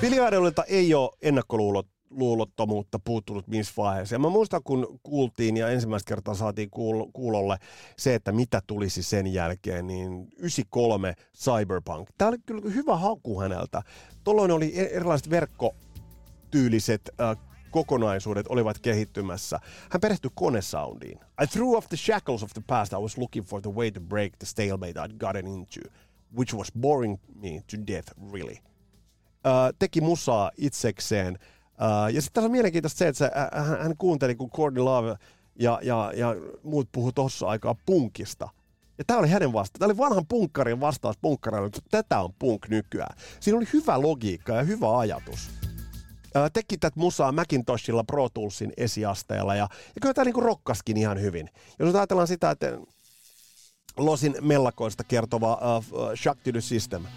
Billy Idolilta ei ole ennakkoluulot luulottomuutta puuttunut missä vaiheessa. Ja mä muistan, kun kuultiin ja ensimmäistä kertaa saatiin kuul- kuulolle se, että mitä tulisi sen jälkeen, niin 93 Cyberpunk. Tämä oli kyllä hyvä haku häneltä. Tuolloin oli e- erilaiset verkkotyyliset äh, kokonaisuudet olivat kehittymässä. Hän perehtyi konesoundiin. I threw off the shackles of the past. I was looking for the way to break the stalemate I'd gotten into, which was boring me to death, really. Teki musaa itsekseen. Uh, ja sitten tässä on mielenkiintoista se, että se, äh, hän, kuunteli, kun Courtney Love ja, ja, ja muut puhu tuossa aikaa punkista. Ja tämä oli hänen vasta. Tämä oli vanhan punkkarin vastaus punkkarille, että tätä on punk nykyään. Siinä oli hyvä logiikka ja hyvä ajatus. Uh, teki tätä musaa Macintoshilla Pro Toolsin esiasteella ja, ja kyllä tämä niinku rokkaskin ihan hyvin. Jos ajatellaan sitä, että Losin mellakoista kertova uh, Shock to the System –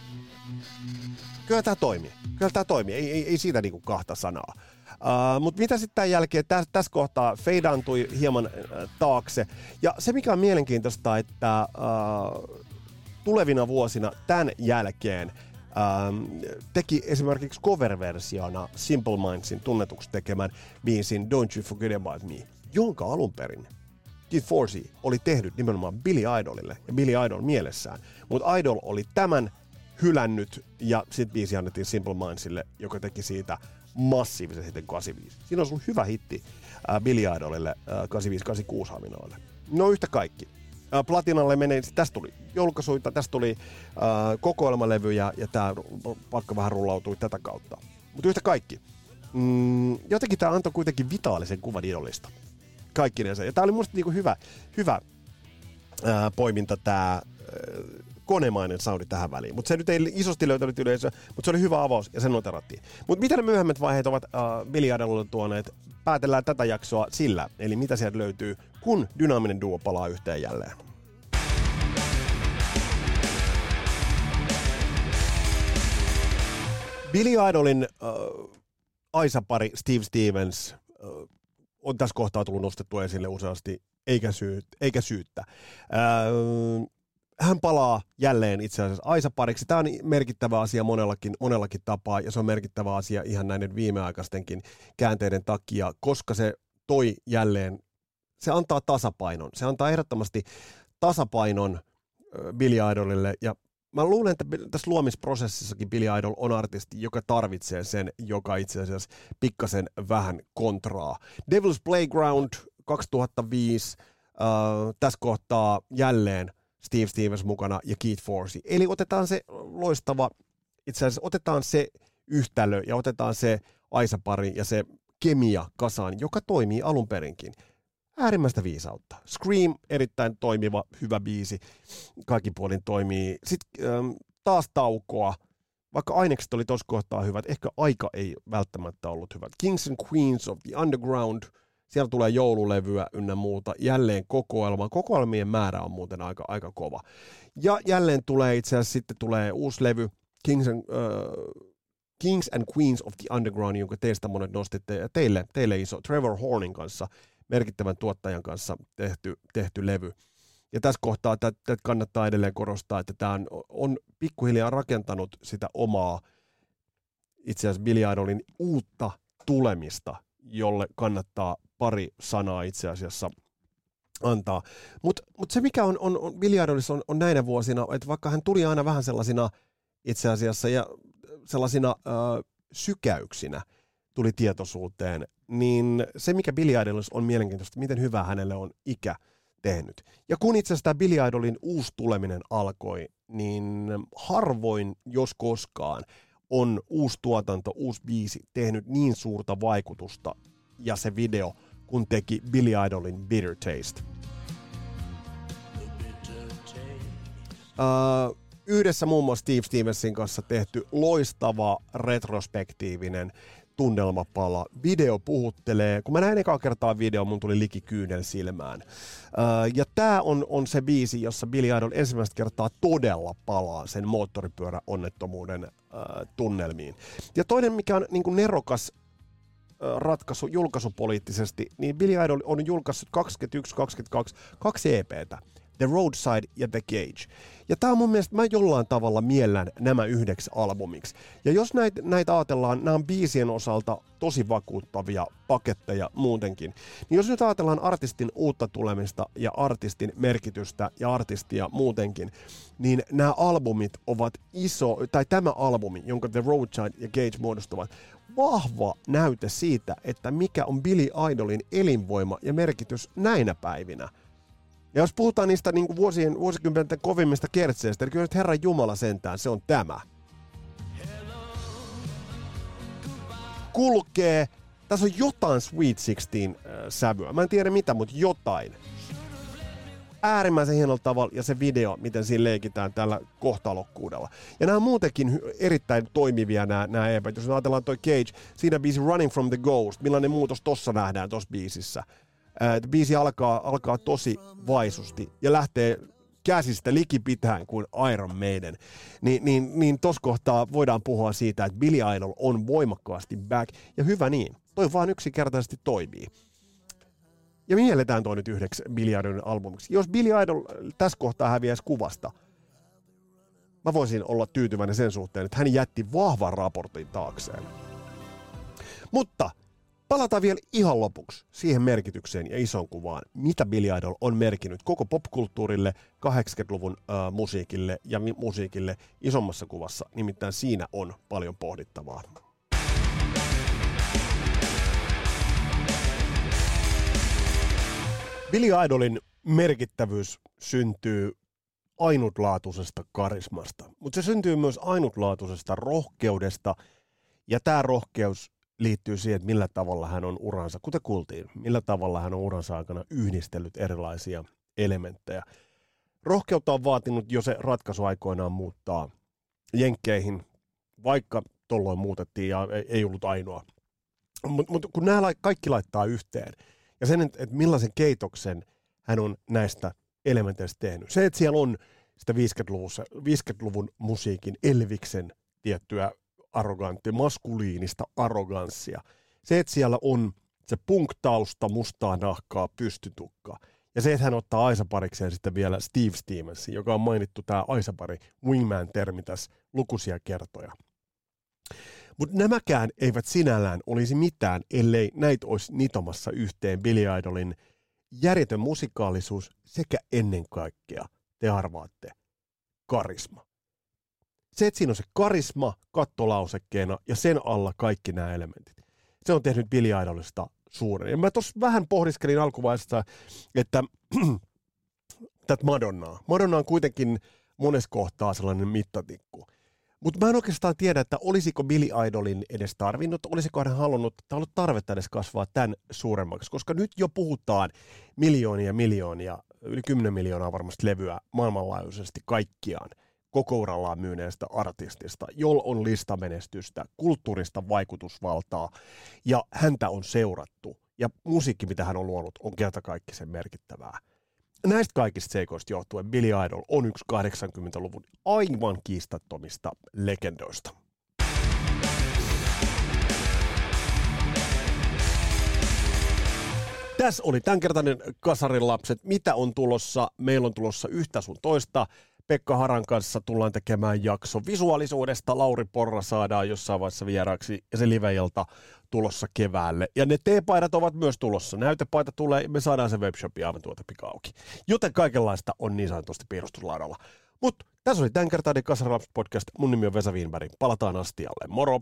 kyllä tämä toimii. Kyllä tämä toimii. Ei, ei, ei siitä niinku kahta sanaa. Uh, Mutta mitä sitten tämän jälkeen, tässä täs kohtaa feidaantui hieman uh, taakse. Ja se mikä on mielenkiintoista, että uh, tulevina vuosina tämän jälkeen uh, teki esimerkiksi cover-versiona Simple Mindsin tunnetuksi tekemän biisin Don't You Forget About Me, jonka alun perin Keith Forsey oli tehnyt nimenomaan Billy Idolille ja Billy Idol mielessään. Mutta Idol oli tämän hylännyt, ja sitten biisi annettiin Simple Mindsille, joka teki siitä massiivisen hitin 85. Siinä olisi ollut hyvä hitti äh, Billy Idolille äh, 85-86 haminoille. No yhtä kaikki. Äh, Platinalle menee, tästä tuli julkaisuita, tästä tuli äh, kokoelmalevyjä, ja tämä pakka vähän rullautui tätä kautta. Mutta yhtä kaikki. Mm, jotenkin tämä antoi kuitenkin vitaalisen kuvan idolista. Kaikkinensa. Ja tämä oli musta niinku hyvä, hyvä ää, poiminta tämä äh, konemainen soundi tähän väliin. Mutta se nyt ei isosti löytänyt yleisöä, mutta se oli hyvä avaus ja sen noterattiin. Mutta mitä ne myöhemmät vaiheet ovat uh, Billy tuoneet? Päätellään tätä jaksoa sillä, eli mitä sieltä löytyy, kun dynaaminen duo palaa yhteen jälleen. Billy Idolin uh, Aisa-pari Steve Stevens uh, on tässä kohtaa tullut nostettu esille useasti, eikä, syyt, eikä syyttä. Uh, hän palaa jälleen itse asiassa Aisa-pariksi. Tämä on merkittävä asia monellakin, monellakin tapaa, ja se on merkittävä asia ihan näiden viimeaikaistenkin käänteiden takia, koska se toi jälleen, se antaa tasapainon. Se antaa ehdottomasti tasapainon Billy Idolille, ja mä luulen, että tässä luomisprosessissakin Billy Idol on artisti, joka tarvitsee sen, joka itse asiassa pikkasen vähän kontraa. Devil's Playground 2005, äh, tässä kohtaa jälleen Steve Stevens mukana ja Keith Forsey. Eli otetaan se loistava, itse asiassa otetaan se yhtälö ja otetaan se Aisa-pari ja se kemia kasaan, joka toimii alun perinkin. Äärimmäistä viisautta. Scream, erittäin toimiva, hyvä biisi. Kaikki puolin toimii. Sitten ähm, taas taukoa. Vaikka ainekset oli tuossa kohtaa hyvät, ehkä aika ei välttämättä ollut hyvät. Kings and Queens of the Underground – siellä tulee joululevyä ynnä muuta, jälleen kokoelma. Kokoelmien määrä on muuten aika, aika kova. Ja jälleen tulee itse asiassa sitten tulee uusi levy, Kings and, uh, Kings and Queens of the Underground, jonka teistä monet nostitte, ja teille, teille iso, Trevor Hornin kanssa, merkittävän tuottajan kanssa tehty, tehty levy. Ja tässä kohtaa tätä kannattaa edelleen korostaa, että tämä on, on pikkuhiljaa rakentanut sitä omaa, itse asiassa Billy Idolin uutta tulemista, jolle kannattaa pari sanaa itse asiassa antaa. Mutta mut se mikä on, on, on Billy Idolissa on, on näinä vuosina, että vaikka hän tuli aina vähän sellaisina itse asiassa ja sellaisina äh, sykäyksinä tuli tietoisuuteen, niin se mikä Billy on mielenkiintoista, miten hyvä hänelle on ikä tehnyt. Ja kun itse asiassa tämä Billy Idolin uusi tuleminen alkoi, niin harvoin, jos koskaan, on uusi tuotanto, uusi biisi tehnyt niin suurta vaikutusta ja se video – kun teki Billy Idolin Bitter Taste. Uh, yhdessä muun muassa Steve Stevensin kanssa tehty loistava retrospektiivinen tunnelma palaa, video puhuttelee. Kun mä näin ekaa kertaa video, mun tuli liki kyynel silmään. Uh, ja tää on, on se biisi, jossa Billy Idol ensimmäistä kertaa todella palaa sen moottoripyöräonnettomuuden uh, tunnelmiin. Ja toinen, mikä on niin nerokas ratkaisu julkaisupoliittisesti, niin Billy Idol on julkaissut 21-22 kaksi EPtä. The Roadside ja The Cage. Ja tämä on mun mielestä, mä jollain tavalla miellän nämä yhdeksi albumiksi. Ja jos näitä, näitä ajatellaan, nämä on biisien osalta tosi vakuuttavia paketteja muutenkin. Niin jos nyt ajatellaan artistin uutta tulemista ja artistin merkitystä ja artistia muutenkin, niin nämä albumit ovat iso, tai tämä albumi, jonka The Roadside ja Cage muodostavat, vahva näyte siitä, että mikä on Billy Idolin elinvoima ja merkitys näinä päivinä – ja jos puhutaan niistä niin vuosien, vuosikymmenten kovimmista kertseistä, niin kyllä nyt Herran Jumala sentään, se on tämä. Kulkee, tässä on jotain Sweet 16 äh, sävyä. Mä en tiedä mitä, mutta jotain. Äärimmäisen hienolla tavalla ja se video, miten siinä leikitään tällä kohtalokkuudella. Ja nämä on muutenkin erittäin toimivia nämä, nämä EPät. Jos ajatellaan toi Cage, siinä biisi Running from the Ghost, millainen muutos tossa nähdään tossa biisissä – että biisi alkaa, alkaa tosi vaisusti ja lähtee käsistä likipitään kuin Iron Maiden, niin, niin, niin tuossa kohtaa voidaan puhua siitä, että Billy Idol on voimakkaasti back, ja hyvä niin. Toi vaan yksinkertaisesti toimii. Ja mielletään toi nyt yhdeksi Billy albumiksi. Jos Billy Idol tässä kohtaa häviäisi kuvasta, mä voisin olla tyytyväinen sen suhteen, että hän jätti vahvan raportin taakseen. Mutta Palataan vielä ihan lopuksi siihen merkitykseen ja ison kuvaan, mitä Billy Idol on merkinnyt koko popkulttuurille, 80-luvun äh, musiikille ja mi- musiikille isommassa kuvassa. Nimittäin siinä on paljon pohdittavaa. Billy Idolin merkittävyys syntyy ainutlaatuisesta karismasta, mutta se syntyy myös ainutlaatuisesta rohkeudesta, ja tämä rohkeus liittyy siihen, että millä tavalla hän on uransa, kuten kuultiin, millä tavalla hän on uransa aikana yhdistellyt erilaisia elementtejä. Rohkeutta on vaatinut jo se ratkaisu aikoinaan muuttaa jenkkeihin, vaikka tolloin muutettiin ja ei ollut ainoa. Mutta mut, kun nämä kaikki laittaa yhteen, ja sen, että millaisen keitoksen hän on näistä elementeistä tehnyt. Se, että siellä on sitä 50-luvun, 50-luvun musiikin Elviksen tiettyä arrogantti, maskuliinista arroganssia. Se, että siellä on se punktausta, mustaa nahkaa, pystytukka. Ja se, että hän ottaa Aisa-parikseen sitten vielä Steve Stevensin, joka on mainittu tämä Aisa-pari wingman-termi tässä lukuisia kertoja. Mutta nämäkään eivät sinällään olisi mitään, ellei näitä olisi nitomassa yhteen Billy Idolin järjetön musikaalisuus sekä ennen kaikkea, te arvaatte, karisma. Se, että siinä on se karisma kattolausekkeena ja sen alla kaikki nämä elementit. Se on tehnyt Billy Idolista suuren. Ja mä tuossa vähän pohdiskelin alkuvaiheessa, että tätä Madonnaa. Madonna on kuitenkin monessa kohtaa sellainen mittatikku. Mutta mä en oikeastaan tiedä, että olisiko Billy Idolin edes tarvinnut, olisiko hän halunnut, tai ollut tarvetta edes kasvaa tämän suuremmaksi, koska nyt jo puhutaan miljoonia miljoonia, yli 10 miljoonaa varmasti levyä maailmanlaajuisesti kaikkiaan – koko urallaan myyneestä artistista, jolla on listamenestystä, kulttuurista vaikutusvaltaa ja häntä on seurattu. Ja musiikki, mitä hän on luonut, on kertakaikkisen merkittävää. Näistä kaikista seikoista johtuen Billy Idol on yksi 80-luvun aivan kiistattomista legendoista. Tässä oli tämänkertainen Kasarin lapset. Mitä on tulossa? Meillä on tulossa yhtä sun toista. Pekka Haran kanssa tullaan tekemään jakso visuaalisuudesta. Lauri Porra saadaan jossain vaiheessa vieraaksi ja se liveilta tulossa keväälle. Ja ne teepaidat ovat myös tulossa. Näytepaita tulee me saadaan se webshopi aivan tuota pika auki. Joten kaikenlaista on niin sanotusti piirustuslaudalla. Mutta tässä oli tämänkertainen Kasaralaps podcast. Mun nimi on Vesa Wienberg. Palataan astialle. Moro!